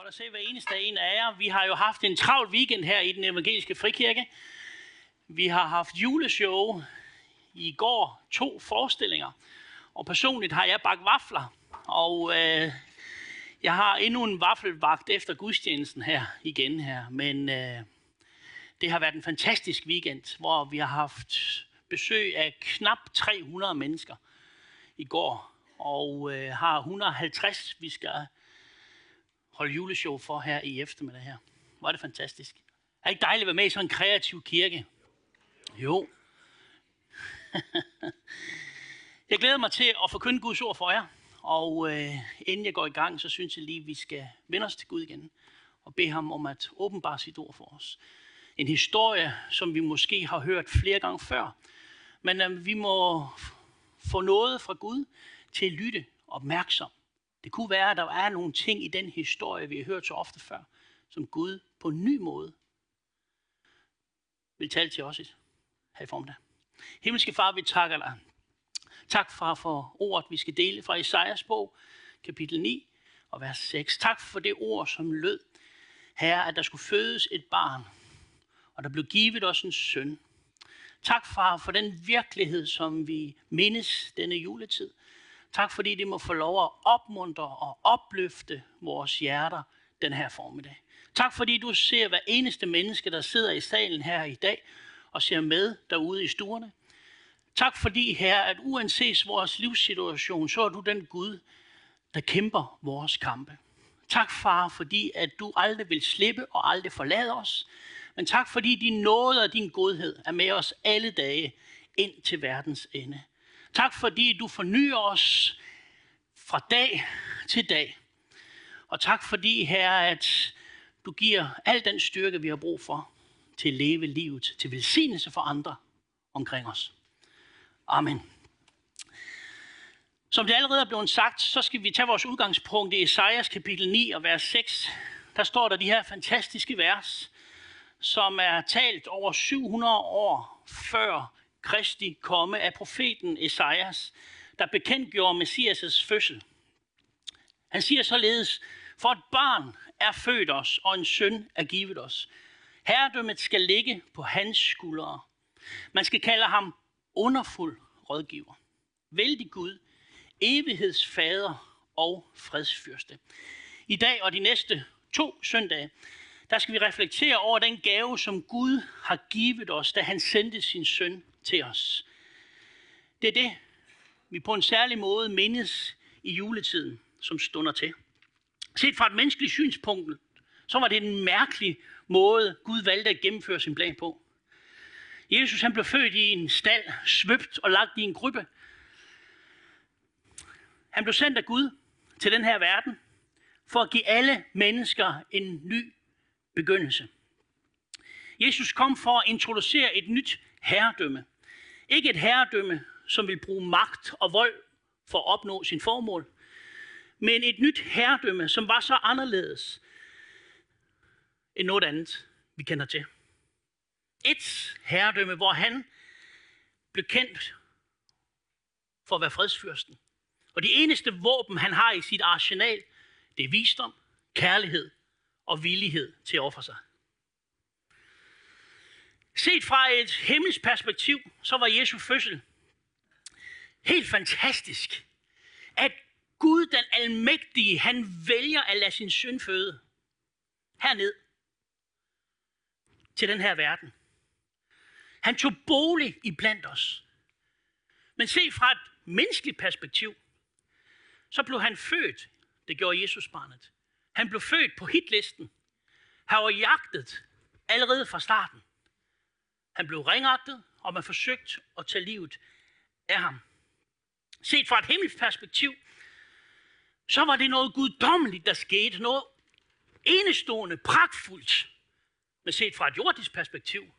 Godt at se hver eneste en af jer. Vi har jo haft en travl weekend her i den evangeliske frikirke. Vi har haft juleshow. I går to forestillinger. Og personligt har jeg bagt vafler. Og øh, jeg har endnu en vaffelvagt efter gudstjenesten her igen her. Men øh, det har været en fantastisk weekend, hvor vi har haft besøg af knap 300 mennesker i går. Og øh, har 150, vi skal holde juleshow for her i eftermiddag her. Hvor er det fantastisk. Er det ikke dejligt at være med i sådan en kreativ kirke? Jo. jeg glæder mig til at forkynde Guds ord for jer. Og øh, inden jeg går i gang, så synes jeg lige, at vi skal vende os til Gud igen. Og bede ham om at åbenbare sit ord for os. En historie, som vi måske har hørt flere gange før. Men øh, vi må få noget fra Gud til at lytte opmærksom det kunne være, at der er nogle ting i den historie, vi har hørt så ofte før, som Gud på en ny måde vil tale til os her i formiddag. Himmelske Far, vi takker dig. Tak far for ordet, vi skal dele fra Isaias bog, kapitel 9 og vers 6. Tak for det ord, som lød, Herre, at der skulle fødes et barn, og der blev givet os en søn. Tak, far, for den virkelighed, som vi mindes denne juletid. Tak fordi det må få lov at opmuntre og opløfte vores hjerter den her formiddag. Tak fordi du ser hver eneste menneske, der sidder i salen her i dag og ser med derude i stuerne. Tak fordi, her, at uanset vores livssituation, så er du den Gud, der kæmper vores kampe. Tak, far, fordi at du aldrig vil slippe og aldrig forlade os. Men tak, fordi din nåde og din godhed er med os alle dage ind til verdens ende. Tak fordi du fornyer os fra dag til dag. Og tak fordi, Herre, at du giver al den styrke, vi har brug for til at leve livet, til velsignelse for andre omkring os. Amen. Som det allerede er blevet sagt, så skal vi tage vores udgangspunkt i Esajas kapitel 9 og vers 6. Der står der de her fantastiske vers, som er talt over 700 år før Kristi komme af profeten Esajas, der bekendtgjorde Messias' fødsel. Han siger således, for et barn er født os, og en søn er givet os. Herredømmet skal ligge på hans skuldre. Man skal kalde ham underfuld rådgiver. Vældig Gud, evighedsfader og fredsfyrste. I dag og de næste to søndage, der skal vi reflektere over den gave, som Gud har givet os, da han sendte sin søn til os. Det er det, vi på en særlig måde mindes i juletiden, som stunder til. Set fra et menneskeligt synspunkt, så var det en mærkelig måde, Gud valgte at gennemføre sin plan på. Jesus han blev født i en stald, svøbt og lagt i en krybbe. Han blev sendt af Gud til den her verden, for at give alle mennesker en ny begyndelse. Jesus kom for at introducere et nyt herredømme. Ikke et herredømme, som vil bruge magt og vold for at opnå sin formål, men et nyt herredømme, som var så anderledes end noget andet, vi kender til. Et herredømme, hvor han blev kendt for at være fredsfyrsten. Og det eneste våben, han har i sit arsenal, det er visdom, kærlighed og villighed til at ofre sig. Set fra et himmelsk perspektiv, så var Jesu fødsel helt fantastisk. At Gud den almægtige, han vælger at lade sin søn føde herned til den her verden. Han tog bolig i blandt os. Men se fra et menneskeligt perspektiv, så blev han født, det gjorde Jesus barnet. Han blev født på hitlisten. Han var jagtet allerede fra starten. Han blev ringagtet, og man forsøgte at tage livet af ham. Set fra et himmelsk perspektiv, så var det noget guddommeligt, der skete. Noget enestående, pragtfuldt. Men set fra et jordisk perspektiv,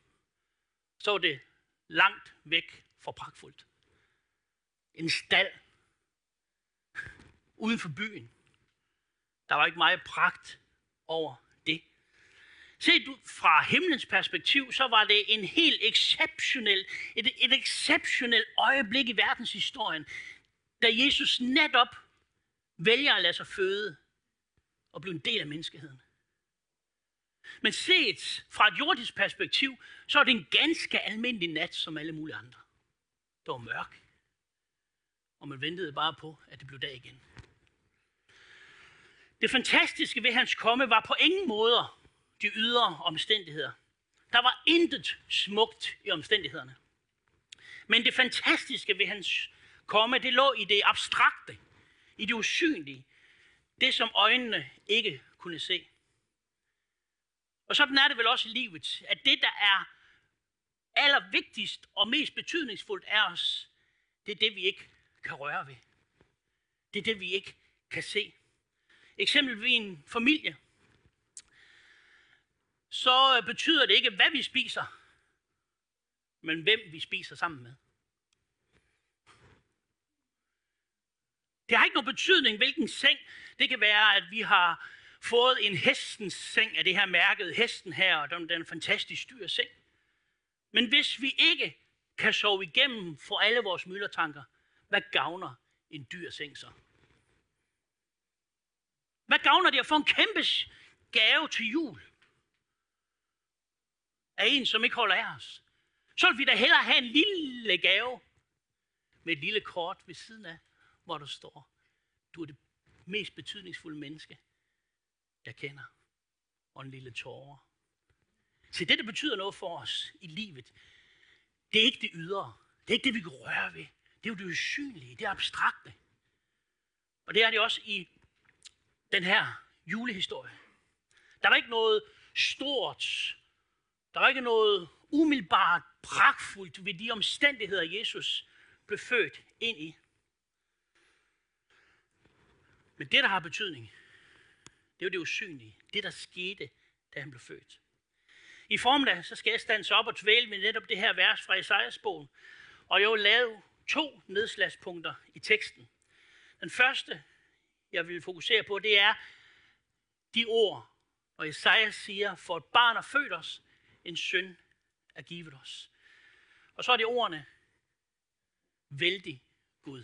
så var det langt væk fra pragtfuldt. En stald uden for byen. Der var ikke meget pragt over Set fra himlens perspektiv, så var det en helt exceptionel, et, et exceptionelt øjeblik i verdenshistorien, da Jesus netop vælger at lade sig føde og blive en del af menneskeheden. Men set fra et jordisk perspektiv, så er det en ganske almindelig nat, som alle mulige andre. Det var mørk, og man ventede bare på, at det blev dag igen. Det fantastiske ved hans komme var på ingen måder de ydre omstændigheder. Der var intet smukt i omstændighederne. Men det fantastiske ved hans komme, det lå i det abstrakte, i det usynlige, det som øjnene ikke kunne se. Og sådan er det vel også i livet, at det, der er allervigtigst og mest betydningsfuldt af os, det er det, vi ikke kan røre ved. Det er det, vi ikke kan se. Eksempelvis en familie. Så øh, betyder det ikke, hvad vi spiser, men hvem vi spiser sammen med. Det har ikke nogen betydning, hvilken seng. Det kan være, at vi har fået en hestens seng af det her mærket hesten her, og den, den fantastisk dyr seng. Men hvis vi ikke kan sove igennem for alle vores myldertanker, hvad gavner en dyr seng så? Hvad gavner det at få en kæmpe gave til jul? Af en, som ikke holder af os. Så vil vi da hellere have en lille gave med et lille kort ved siden af, hvor der står, du er det mest betydningsfulde menneske, jeg kender. Og en lille tårer. Se, det, der betyder noget for os i livet, det er ikke det ydre. Det er ikke det, vi kan røre ved. Det er jo det usynlige, det er abstrakte. Og det er det også i den her julehistorie. Der var ikke noget stort, der var ikke noget umiddelbart pragtfuldt ved de omstændigheder, Jesus blev født ind i. Men det, der har betydning, det er jo det usynlige. Det, der skete, da han blev født. I formiddag, så skal jeg stands op og tvæle med netop det her vers fra Esajas bogen. Og jeg vil lave to nedslagspunkter i teksten. Den første, jeg vil fokusere på, det er de ord, og Esajas siger, for et barn er født os, en søn er givet os. Og så er det ordene, vældig Gud.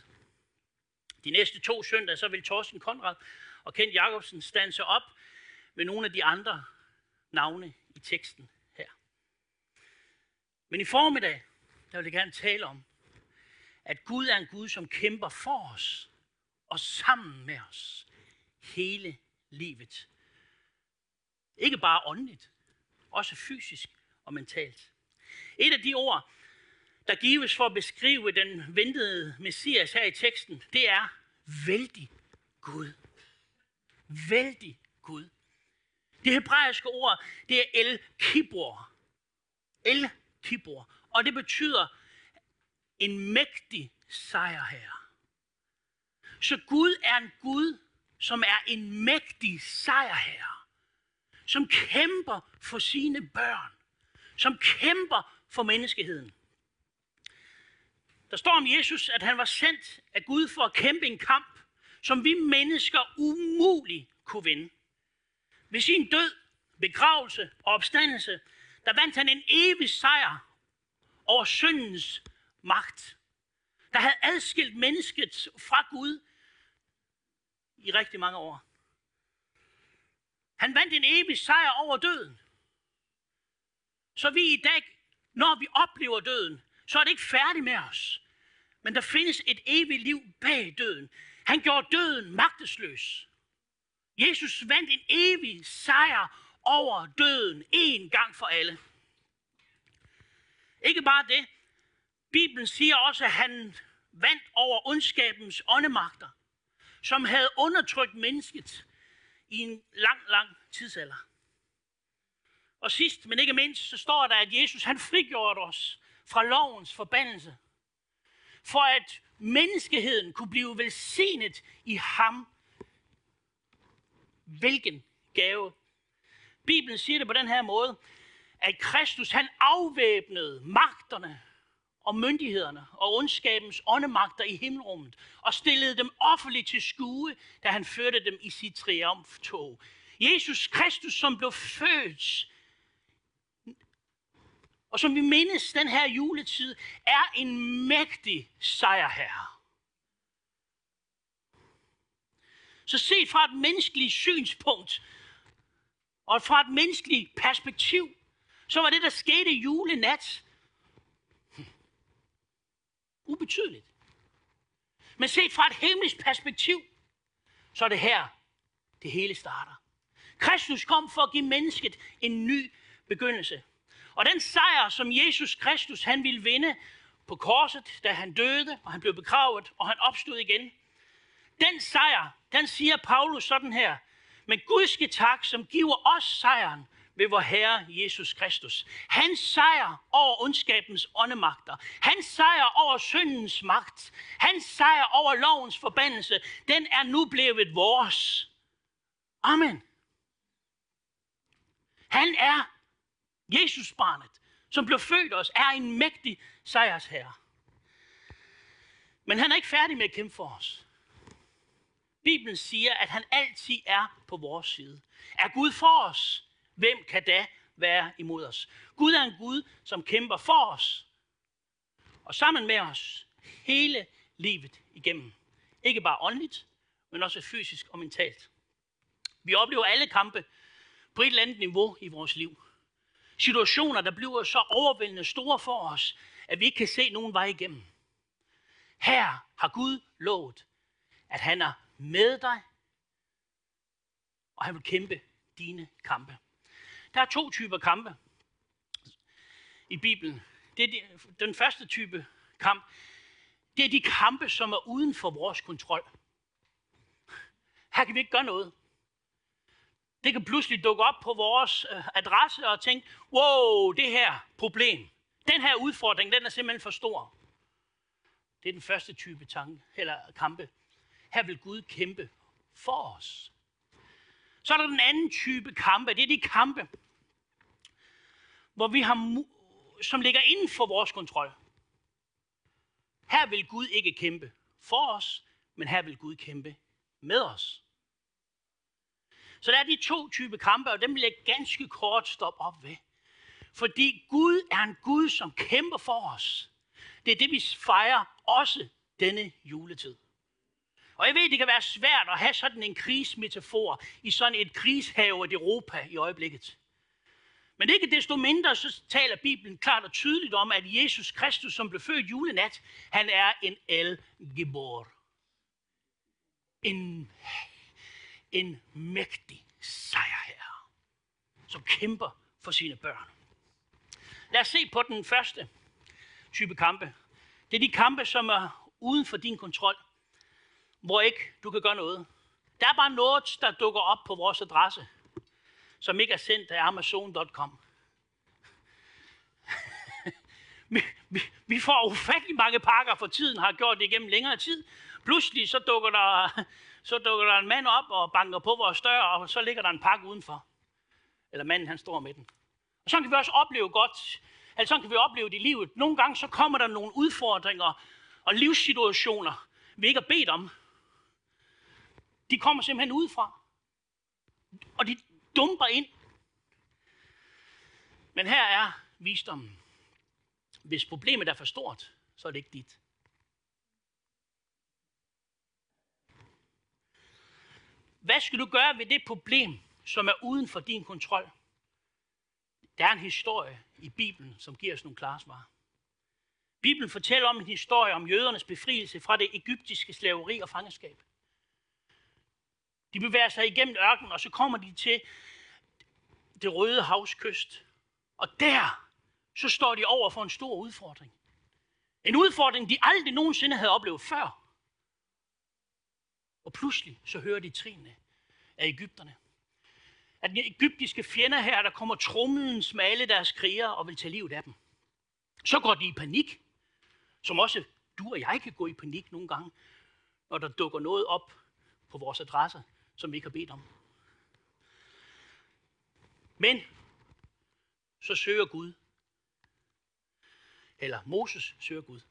De næste to søndage, så vil Torsten Konrad og Kent Jacobsen stanse op med nogle af de andre navne i teksten her. Men i formiddag, der vil jeg gerne tale om, at Gud er en Gud, som kæmper for os og sammen med os hele livet. Ikke bare åndeligt, også fysisk og mentalt. Et af de ord, der gives for at beskrive den ventede messias her i teksten, det er vældig Gud. Vældig Gud. Det hebraiske ord, det er El Kibor. El Kibor. Og det betyder en mægtig sejrherre. Så Gud er en Gud, som er en mægtig sejrherre. Som kæmper for sine børn. Som kæmper for menneskeheden. Der står om Jesus, at han var sendt af Gud for at kæmpe en kamp, som vi mennesker umuligt kunne vinde. Ved sin død, begravelse og opstandelse, der vandt han en evig sejr over syndens magt, der havde adskilt mennesket fra Gud i rigtig mange år. Han vandt en evig sejr over døden. Så vi i dag, når vi oplever døden, så er det ikke færdigt med os. Men der findes et evigt liv bag døden. Han gjorde døden magtesløs. Jesus vandt en evig sejr over døden en gang for alle. Ikke bare det. Bibelen siger også, at han vandt over ondskabens åndemagter, som havde undertrykt mennesket i en lang, lang tidsalder. Og sidst, men ikke mindst, så står der, at Jesus han frigjorde os fra lovens forbandelse, for at menneskeheden kunne blive velsignet i ham. Hvilken gave. Bibelen siger det på den her måde, at Kristus han afvæbnede magterne og myndighederne og ondskabens åndemagter i himmelrummet og stillede dem offentligt til skue, da han førte dem i sit triumftog. Jesus Kristus, som blev født og som vi mindes den her juletid, er en mægtig sejrherre. Så set fra et menneskeligt synspunkt, og fra et menneskeligt perspektiv, så var det, der skete julenat, ubetydeligt. Men set fra et himmelsk perspektiv, så er det her, det hele starter. Kristus kom for at give mennesket en ny begyndelse. Og den sejr, som Jesus Kristus han ville vinde på korset, da han døde, og han blev begravet, og han opstod igen, den sejr, den siger Paulus sådan her, men Gud skal tak, som giver os sejren ved vor Herre Jesus Kristus. Hans sejr over ondskabens åndemagter. Hans sejr over syndens magt. Hans sejr over lovens forbandelse. Den er nu blevet vores. Amen. Han er Jesus barnet, som blev født os, er en mægtig sejrsherre. Men han er ikke færdig med at kæmpe for os. Bibelen siger, at han altid er på vores side. Er Gud for os? Hvem kan da være imod os? Gud er en Gud, som kæmper for os. Og sammen med os hele livet igennem. Ikke bare åndeligt, men også fysisk og mentalt. Vi oplever alle kampe på et eller andet niveau i vores liv. Situationer, der bliver så overvældende store for os, at vi ikke kan se nogen vej igennem. Her har Gud lovet, at han er med dig, og han vil kæmpe dine kampe. Der er to typer kampe i Bibelen. Det er de, den første type kamp, det er de kampe, som er uden for vores kontrol. Her kan vi ikke gøre noget. Det kan pludselig dukke op på vores øh, adresse og tænke, wow, det her problem, den her udfordring, den er simpelthen for stor. Det er den første type tanke, eller kampe. Her vil Gud kæmpe for os. Så er der den anden type kampe. Det er de kampe, hvor vi har, som ligger inden for vores kontrol. Her vil Gud ikke kæmpe for os, men her vil Gud kæmpe med os. Så der er de to typer kampe, og dem vil jeg ganske kort stoppe op ved. Fordi Gud er en Gud, som kæmper for os. Det er det, vi fejrer også denne juletid. Og jeg ved, det kan være svært at have sådan en krigsmetafor i sådan et krigshavet Europa i øjeblikket. Men ikke desto mindre, så taler Bibelen klart og tydeligt om, at Jesus Kristus, som blev født julenat, han er en El Gibor. En, en mægtig sejrherre, som kæmper for sine børn. Lad os se på den første type kampe. Det er de kampe, som er uden for din kontrol, hvor ikke du kan gøre noget. Der er bare noget, der dukker op på vores adresse som ikke er sendt af Amazon.com. vi, vi, vi får ufattelig mange pakker for tiden, har gjort det igennem længere tid. Pludselig så dukker, der, så dukker der en mand op og banker på vores dør, og så ligger der en pakke udenfor. Eller manden, han står med den. Og så kan vi også opleve godt, eller sådan kan vi opleve det i livet. Nogle gange så kommer der nogle udfordringer og livssituationer, vi ikke har bedt om. De kommer simpelthen udefra. Og de, dumper ind. Men her er visdommen. Hvis problemet er for stort, så er det ikke dit. Hvad skal du gøre ved det problem, som er uden for din kontrol? Der er en historie i Bibelen, som giver os nogle klare svar. Bibelen fortæller om en historie om jødernes befrielse fra det egyptiske slaveri og fangenskab. De bevæger sig igennem ørkenen, og så kommer de til det røde havskyst. Og der, så står de over for en stor udfordring. En udfordring, de aldrig nogensinde havde oplevet før. Og pludselig så hører de trinene af Ægypterne. At de egyptiske fjender her, der kommer trumlens med alle deres krigere og vil tage livet af dem. Så går de i panik, som også du og jeg kan gå i panik nogle gange, når der dukker noget op på vores adresse, som vi ikke har bedt om. Men så søger Gud. Eller Moses søger Gud.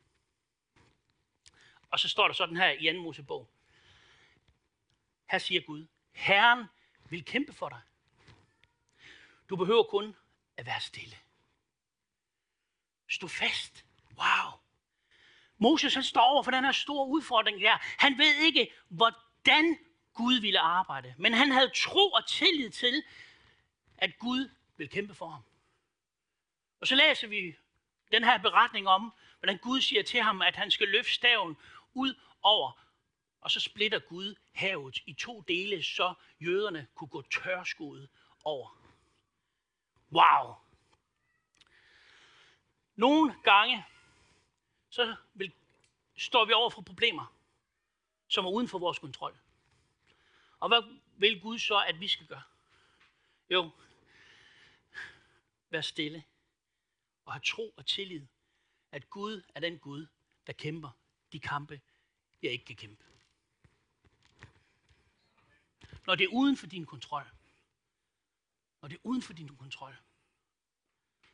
Og så står der sådan her i 2. Mosebog. Her siger Gud, Herren vil kæmpe for dig. Du behøver kun at være stille. Stå fast. Wow. Moses han står over for den her store udfordring her. Han ved ikke, hvordan Gud ville arbejde. Men han havde tro og tillid til, at Gud ville kæmpe for ham. Og så læser vi den her beretning om, hvordan Gud siger til ham, at han skal løfte staven ud over, og så splitter Gud havet i to dele, så jøderne kunne gå tørskoet over. Wow! Nogle gange, så vil, står vi over for problemer, som er uden for vores kontrol. Og hvad vil Gud så, at vi skal gøre? Jo, vær stille og have tro og tillid, at Gud er den Gud, der kæmper de kampe, jeg ikke kan kæmpe. Når det er uden for din kontrol, når det er uden for din kontrol,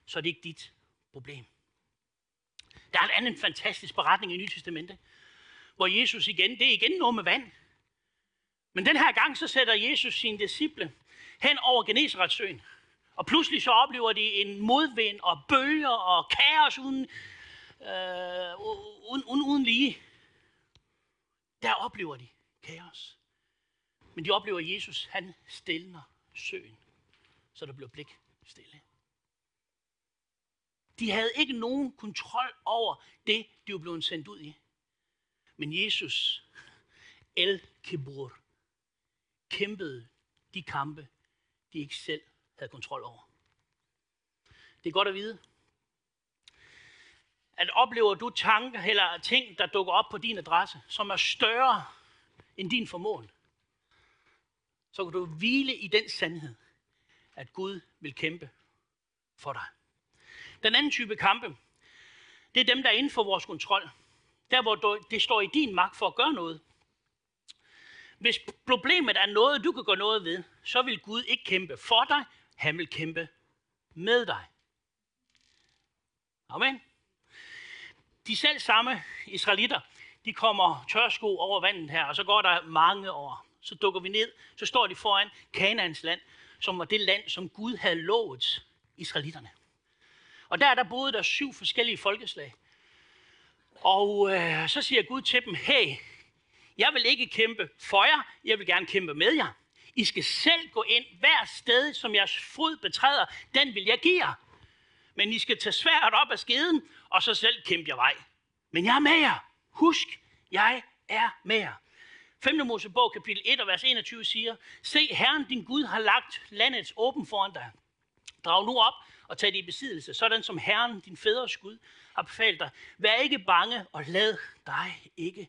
så er det ikke dit problem. Der er en anden fantastisk beretning i Nye Testamente, hvor Jesus igen, det er igen noget med vand. Men den her gang, så sætter Jesus sine disciple hen over Genesaretsøen. Og pludselig så oplever de en modvind og bølger og kaos uden, øh, uden, uden, uden lige. Der oplever de kaos. Men de oplever, at Jesus han stiller søen, så der bliver blik stille. De havde ikke nogen kontrol over det, de var blevet sendt ud i. Men Jesus, El Kibur, kæmpede de kampe, de ikke selv havde kontrol over. Det er godt at vide, at oplever du tanker eller ting, der dukker op på din adresse, som er større end din formål, så kan du hvile i den sandhed, at Gud vil kæmpe for dig. Den anden type kampe, det er dem, der er inden for vores kontrol. Der, hvor det står i din magt for at gøre noget. Hvis problemet er noget, du kan gøre noget ved, så vil Gud ikke kæmpe for dig, han vil kæmpe med dig. Amen. De selv samme israelitter, de kommer tørsko over vandet her, og så går der mange år. Så dukker vi ned, så står de foran Kanaans land, som var det land, som Gud havde lovet israelitterne. Og der, der boede der syv forskellige folkeslag. Og øh, så siger Gud til dem, hey, jeg vil ikke kæmpe for jer, jeg vil gerne kæmpe med jer. I skal selv gå ind hver sted, som jeres fod betræder, den vil jeg give jer. Men I skal tage sværet op af skeden, og så selv kæmpe jer vej. Men jeg er med jer. Husk, jeg er med jer. 5. Mosebog, kapitel 1 og vers 21 siger, Se, Herren din Gud har lagt landet åben foran dig. Drag nu op og tag det i besiddelse, sådan som Herren, din fædres Gud, har befalt dig. Vær ikke bange og lad dig ikke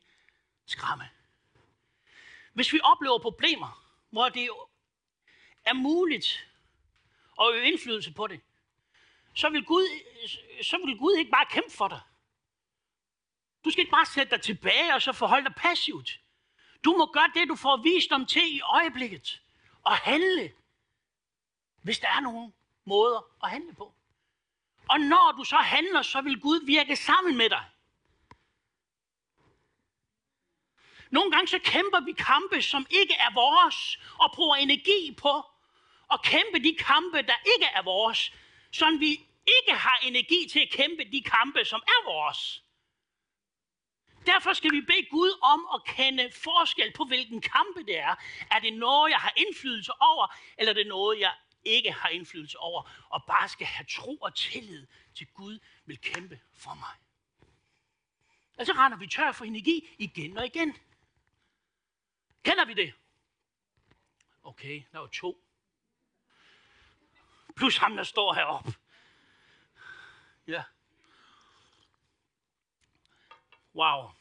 skræmme. Hvis vi oplever problemer, hvor det er muligt at øve indflydelse på det, så vil, Gud, så vil Gud ikke bare kæmpe for dig. Du skal ikke bare sætte dig tilbage og så forholde dig passivt. Du må gøre det, du får visdom til i øjeblikket. Og handle, hvis der er nogen måder at handle på. Og når du så handler, så vil Gud virke sammen med dig. Nogle gange så kæmper vi kampe, som ikke er vores, og bruger energi på at kæmpe de kampe, der ikke er vores, så vi ikke har energi til at kæmpe de kampe, som er vores. Derfor skal vi bede Gud om at kende forskel på, hvilken kampe det er. Er det noget, jeg har indflydelse over, eller er det noget, jeg ikke har indflydelse over, og bare skal have tro og tillid til Gud vil kæmpe for mig. Og så render vi tør for energi igen og igen. Kender vi det? Okay, der var to. Plus ham, der står heroppe. Ja. Wow.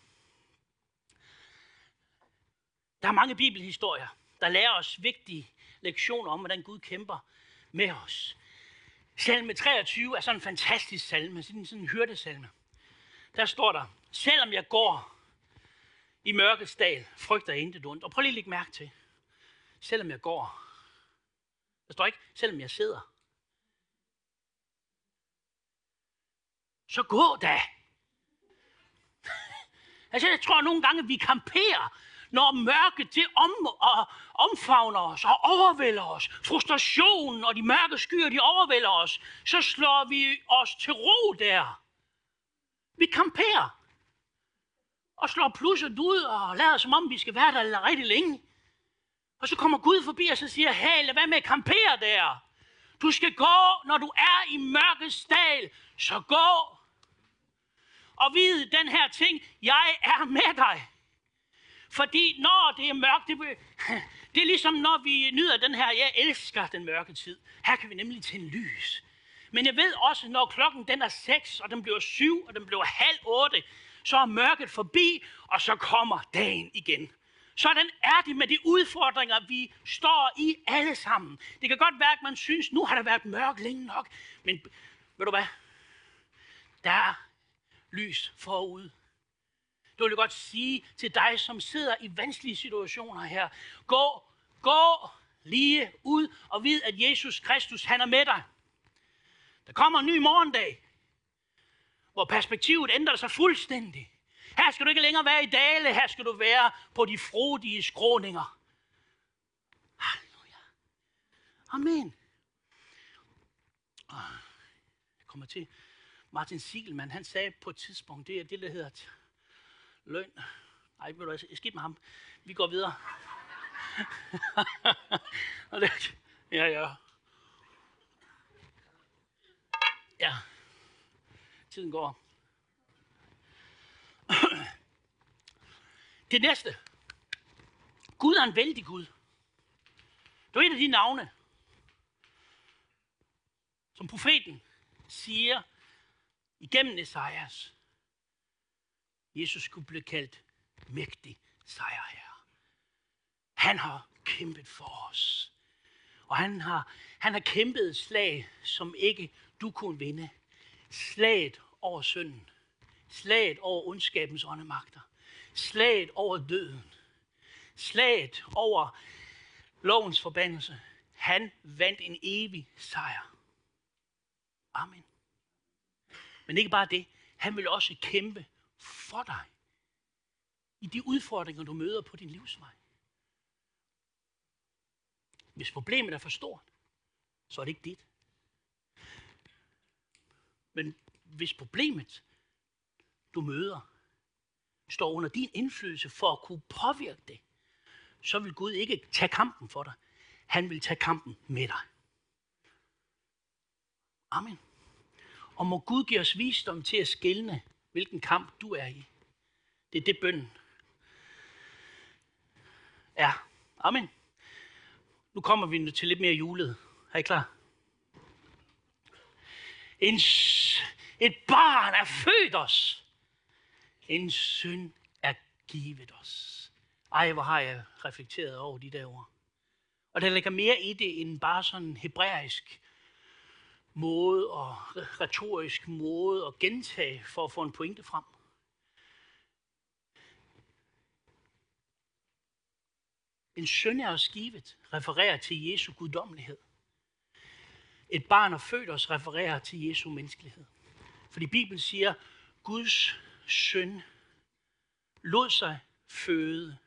Der er mange bibelhistorier, der lærer os vigtige lektioner om, hvordan Gud kæmper med os. Salme 23 er sådan en fantastisk salme, sådan en hyrdesalme. Der står der, selvom jeg går i mørkets dal, frygter jeg intet ondt. Og prøv lige at lægge mærke til, selvom jeg går, der står ikke, selvom jeg sidder. Så gå da. altså, jeg tror nogle gange, vi kamperer når mørket det om, og, omfavner os og overvælder os, frustrationen og de mørke skyer, de overvælder os, så slår vi os til ro der. Vi kamperer og slår plusset ud og lader som om, vi skal være der rigtig længe. Og så kommer Gud forbi, og så siger, hey, lad være med at campere der. Du skal gå, når du er i mørkets dal, så gå. Og vid den her ting, jeg er med dig. Fordi når det er mørkt, det, det er ligesom når vi nyder den her, jeg elsker den mørke tid. Her kan vi nemlig tænde lys. Men jeg ved også, når klokken den er 6, og den bliver 7, og den bliver halv 8, så er mørket forbi, og så kommer dagen igen. Sådan er det med de udfordringer, vi står i alle sammen. Det kan godt være, at man synes, nu har der været mørkt længe nok. Men ved du hvad? Der er lys forud. Det vil jeg godt sige til dig, som sidder i vanskelige situationer her. Gå, gå lige ud og vid, at Jesus Kristus, han er med dig. Der kommer en ny morgendag, hvor perspektivet ændrer sig fuldstændig. Her skal du ikke længere være i dale, her skal du være på de frodige skråninger. Halleluja. Amen. Ah, jeg kommer til Martin Siegelmann, han sagde på et tidspunkt, det er det, der hedder løn. Nej, ved du skidt med ham. Vi går videre. ja, ja. Ja. Tiden går. Det næste. Gud er en vældig Gud. Det er et af de navne, som profeten siger igennem Esajas. Jesus skulle blive kaldt mægtig sejrherre. Han har kæmpet for os. Og han har, han har kæmpet et slag, som ikke du kunne vinde. Slaget over synden. Slaget over ondskabens åndemagter. Slaget over døden. Slaget over lovens forbandelse. Han vandt en evig sejr. Amen. Men ikke bare det. Han vil også kæmpe for dig i de udfordringer, du møder på din livsvej. Hvis problemet er for stort, så er det ikke dit. Men hvis problemet, du møder, står under din indflydelse for at kunne påvirke det, så vil Gud ikke tage kampen for dig. Han vil tage kampen med dig. Amen. Og må Gud give os visdom til at skille, hvilken kamp du er i. Det er det bønden er. Amen. Nu kommer vi til lidt mere julet. Er I klar? En, et barn er født os. En søn er givet os. Ej, hvor har jeg reflekteret over de der ord. Og der ligger mere i det end bare sådan en hebraisk måde og retorisk måde at gentage for at få en pointe frem. En søn er os givet refererer til Jesu guddommelighed. Et barn er født os refererer til Jesu menneskelighed. Fordi Bibelen siger, Guds søn lod sig føde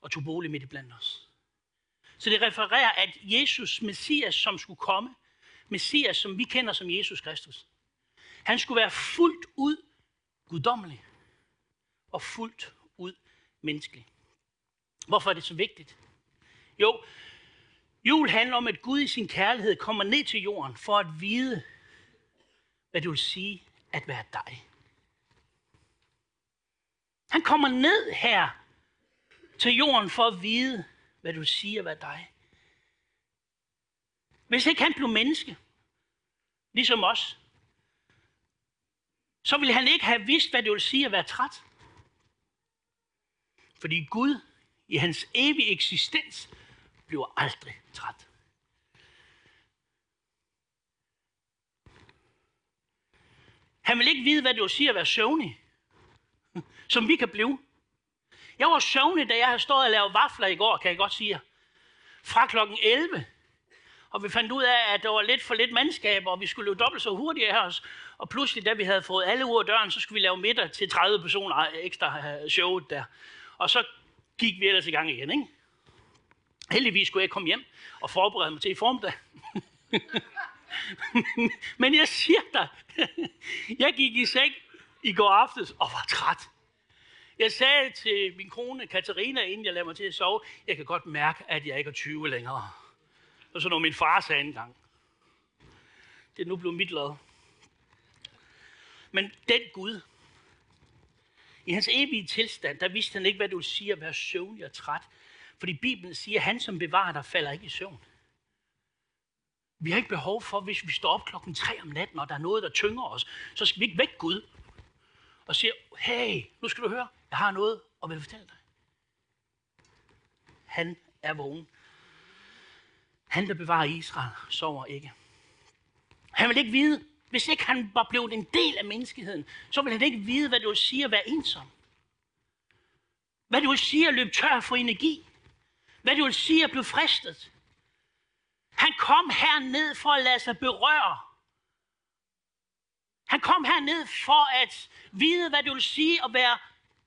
og tog bolig midt i blandt os. Så det refererer, at Jesus, Messias, som skulle komme, Messias, som vi kender som Jesus Kristus, han skulle være fuldt ud guddommelig og fuldt ud menneskelig. Hvorfor er det så vigtigt? Jo, jul handler om, at Gud i sin kærlighed kommer ned til jorden for at vide, hvad det vil sige at være dig. Han kommer ned her til jorden for at vide, hvad du siger, hvad dig. Hvis ikke han blev menneske, ligesom os, så ville han ikke have vidst, hvad det vil sige at være træt. Fordi Gud i hans evige eksistens bliver aldrig træt. Han vil ikke vide, hvad det vil sige at være søvnig, som vi kan blive. Jeg var søvnig, da jeg havde stået og lavet vafler i går, kan jeg godt sige Fra klokken 11. Og vi fandt ud af, at der var lidt for lidt mandskab, og vi skulle løbe dobbelt så hurtigt her. Og pludselig, da vi havde fået alle ud af døren, så skulle vi lave middag til 30 personer ekstra øh, showet der. Og så gik vi ellers i gang igen, ikke? Heldigvis skulle jeg komme hjem og forberede mig til i formiddag. Men jeg siger dig, jeg gik i seng i går aftes og var træt. Jeg sagde til min kone Katarina, inden jeg lagde mig til at sove, jeg kan godt mærke, at jeg ikke er 20 længere. Og så når min far sagde engang. Det er nu blevet mit lod. Men den Gud, i hans evige tilstand, der vidste han ikke, hvad det siger, sige at være søvnig og træt. Fordi Bibelen siger, at han som bevarer dig, falder ikke i søvn. Vi har ikke behov for, hvis vi står op klokken 3 om natten, og der er noget, der tynger os, så skal vi ikke væk Gud og siger, hey, nu skal du høre, jeg har noget at vil fortælle dig. Han er vågen. Han, der bevarer Israel, sover ikke. Han vil ikke vide, hvis ikke han var blevet en del af menneskeheden, så vil han ikke vide, hvad det vil sige at være ensom. Hvad det vil sige at løbe tør for energi. Hvad det vil sige at blive fristet. Han kom herned for at lade sig berøre. Han kom herned for at vide, hvad det vil sige at være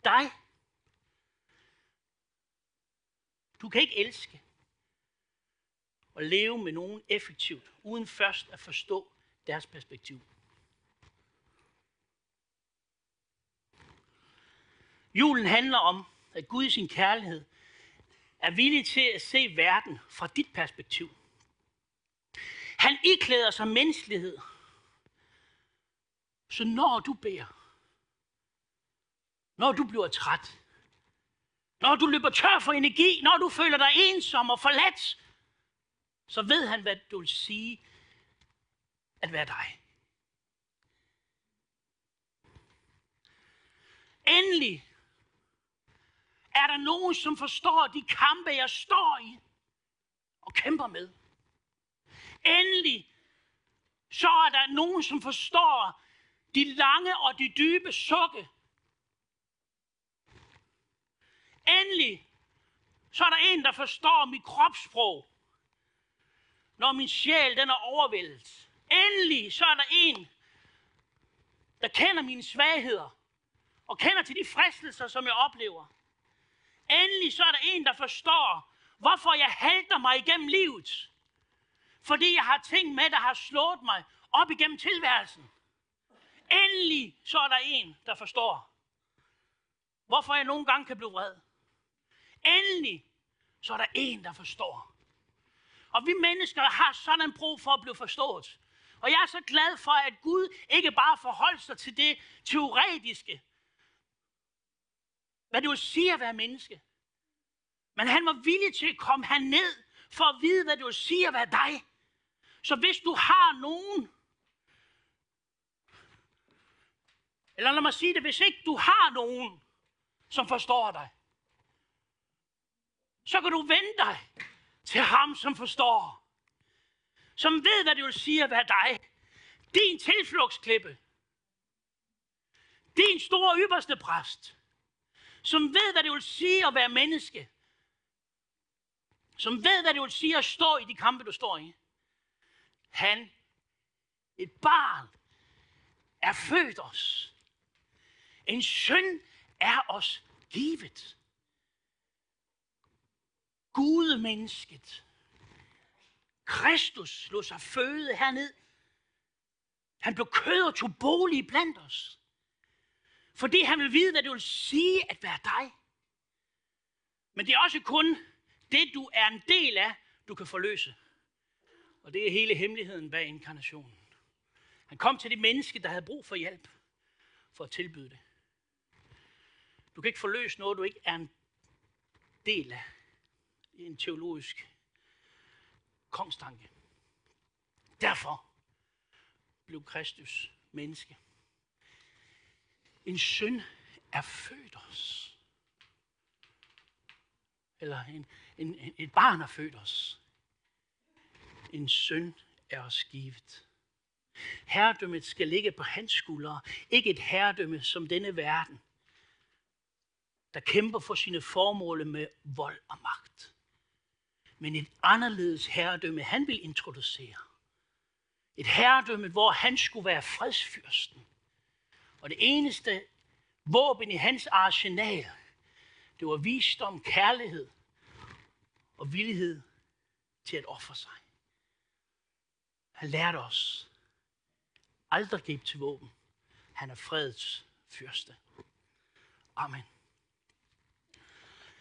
dig. Du kan ikke elske og leve med nogen effektivt, uden først at forstå deres perspektiv. Julen handler om, at Gud i sin kærlighed er villig til at se verden fra dit perspektiv. Han iklæder sig menneskelighed. Så når du beder, når du bliver træt, når du løber tør for energi, når du føler dig ensom og forladt, så ved han, hvad du vil sige at være dig. Endelig er der nogen, som forstår de kampe, jeg står i og kæmper med. Endelig så er der nogen, som forstår de lange og de dybe sukke. Endelig så er der en, der forstår mit kropssprog, når min sjæl den er overvældet. Endelig så er der en, der kender mine svagheder, og kender til de fristelser, som jeg oplever. Endelig så er der en, der forstår, hvorfor jeg halter mig igennem livet. Fordi jeg har ting med, der har slået mig op igennem tilværelsen. Endelig så er der en, der forstår, hvorfor jeg nogle gange kan blive vred. Endelig så er der en, der forstår. Og vi mennesker har sådan en brug for at blive forstået. Og jeg er så glad for, at Gud ikke bare forholder sig til det teoretiske, hvad det vil sige at være menneske. Men han var villig til at komme herned for at vide, hvad det vil sige at være dig. Så hvis du har nogen, eller lad mig sige det, hvis ikke du har nogen, som forstår dig, så kan du vende dig til ham, som forstår som ved, hvad det vil sige at være dig. Din tilflugtsklippe. Din store ypperste præst. Som ved, hvad det vil sige at være menneske. Som ved, hvad det vil sige at stå i de kampe, du står i. Han, et barn, er født os. En søn er os givet. Gud mennesket Kristus lå sig føde herned. Han blev kød og tog bolig blandt os. Fordi han vil vide, hvad det vil sige at være dig. Men det er også kun det, du er en del af, du kan forløse. Og det er hele hemmeligheden bag inkarnationen. Han kom til det menneske, der havde brug for hjælp, for at tilbyde det. Du kan ikke forløse noget, du ikke er en del af. Det er en teologisk kongstanke. Derfor blev Kristus menneske. En søn er født os. Eller en, en, et barn er født os. En søn er os givet. Herredømmet skal ligge på hans skuldre. Ikke et herredømme som denne verden, der kæmper for sine formål med vold og magt men et anderledes herredømme, han vil introducere. Et herredømme, hvor han skulle være fredsfyrsten. Og det eneste våben i hans arsenal, det var visdom, kærlighed og villighed til at ofre sig. Han lærte os aldrig gribe til våben. Han er fredets fyrste. Amen.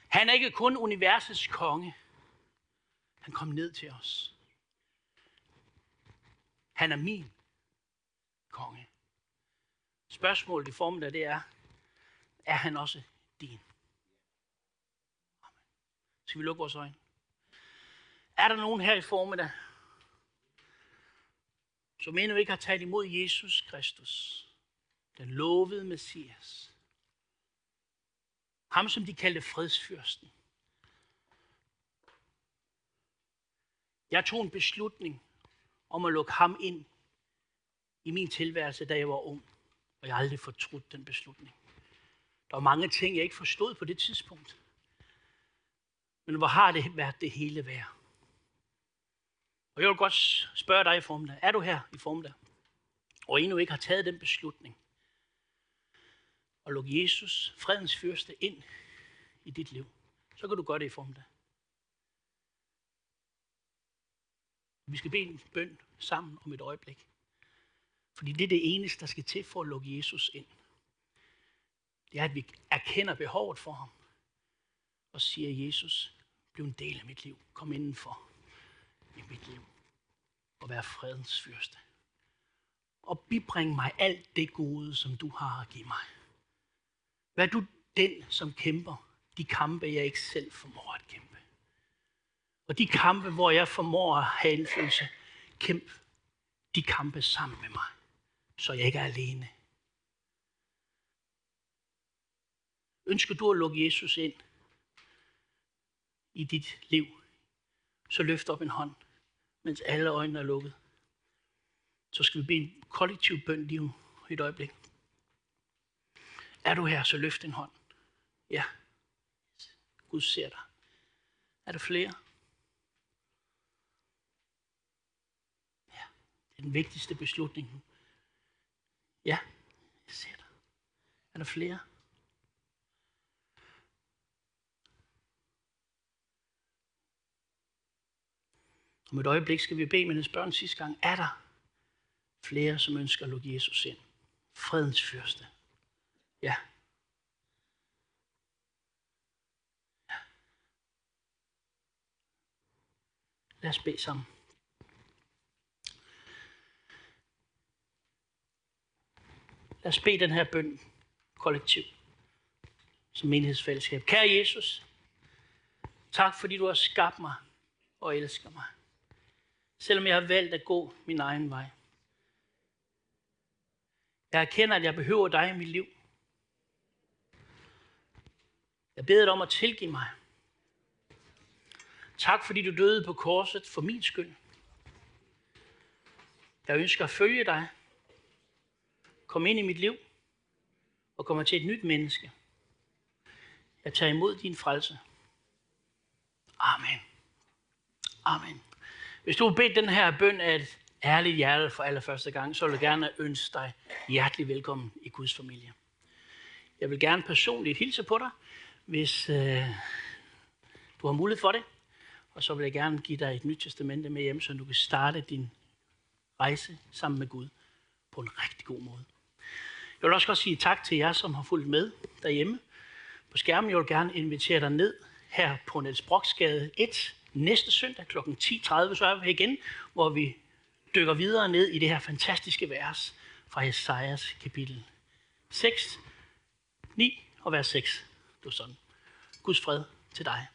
Han er ikke kun universets konge. Han kom ned til os. Han er min konge. Spørgsmålet i formen af det er, er han også din? Skal vi lukke vores øjne? Er der nogen her i formiddag, som endnu ikke har taget imod Jesus Kristus, den lovede Messias? Ham, som de kaldte fredsfyrsten. Jeg tog en beslutning om at lukke ham ind i min tilværelse, da jeg var ung. Og jeg har aldrig fortrudt den beslutning. Der var mange ting, jeg ikke forstod på det tidspunkt. Men hvor har det været det hele værd? Og jeg vil godt spørge dig i formiddag. Er du her i formiddag? Og endnu ikke har taget den beslutning. Og lukke Jesus, fredens fyrste, ind i dit liv. Så kan du gøre det i formiddag. Vi skal bede en bøn sammen om et øjeblik. Fordi det er det eneste, der skal til for at lukke Jesus ind. Det er, at vi erkender behovet for ham. Og siger, Jesus, bliv en del af mit liv. Kom indenfor i mit liv. Og vær fredens fyrste. Og bibring mig alt det gode, som du har at give mig. Vær du den, som kæmper de kampe, jeg ikke selv formår at kæmpe. Og de kampe, hvor jeg formår at have indflydelse, kæmp de kampe sammen med mig, så jeg ikke er alene. Ønsker du at lukke Jesus ind i dit liv, så løft op en hånd, mens alle øjnene er lukket. Så skal vi bede en kollektiv bøn lige om et øjeblik. Er du her, så løft en hånd. Ja. Gud ser dig. Er der flere? Ja, det er den vigtigste beslutning. Ja, jeg ser dig. Er der flere? Om et øjeblik skal vi bede, med hendes børn sidste gang. Er der flere, som ønsker at lukke Jesus ind? Fredens fyrste. Ja. ja. Lad os bede sammen. Lad os bede den her bøn kollektiv som menighedsfællesskab. Kære Jesus, tak fordi du har skabt mig og elsker mig selvom jeg har valgt at gå min egen vej. Jeg erkender, at jeg behøver dig i mit liv. Jeg beder dig om at tilgive mig. Tak fordi du døde på korset for min skyld. Jeg ønsker at følge dig. Kom ind i mit liv og kommer til et nyt menneske. Jeg tager imod din frelse. Amen. Amen. Hvis du har bedt den her bøn af et ærligt hjerte for allerførste gang, så vil jeg gerne ønske dig hjertelig velkommen i Guds familie. Jeg vil gerne personligt hilse på dig, hvis øh, du har mulighed for det. Og så vil jeg gerne give dig et nyt testamente med hjem, så du kan starte din rejse sammen med Gud på en rigtig god måde. Jeg vil også godt sige tak til jer, som har fulgt med derhjemme på skærmen. Jeg vil gerne invitere dig ned her på Niels Broksgade 1 næste søndag kl. 10.30, så er vi her igen, hvor vi dykker videre ned i det her fantastiske vers fra Esajas kapitel 6, 9 og vers 6. Det var sådan. Guds fred til dig.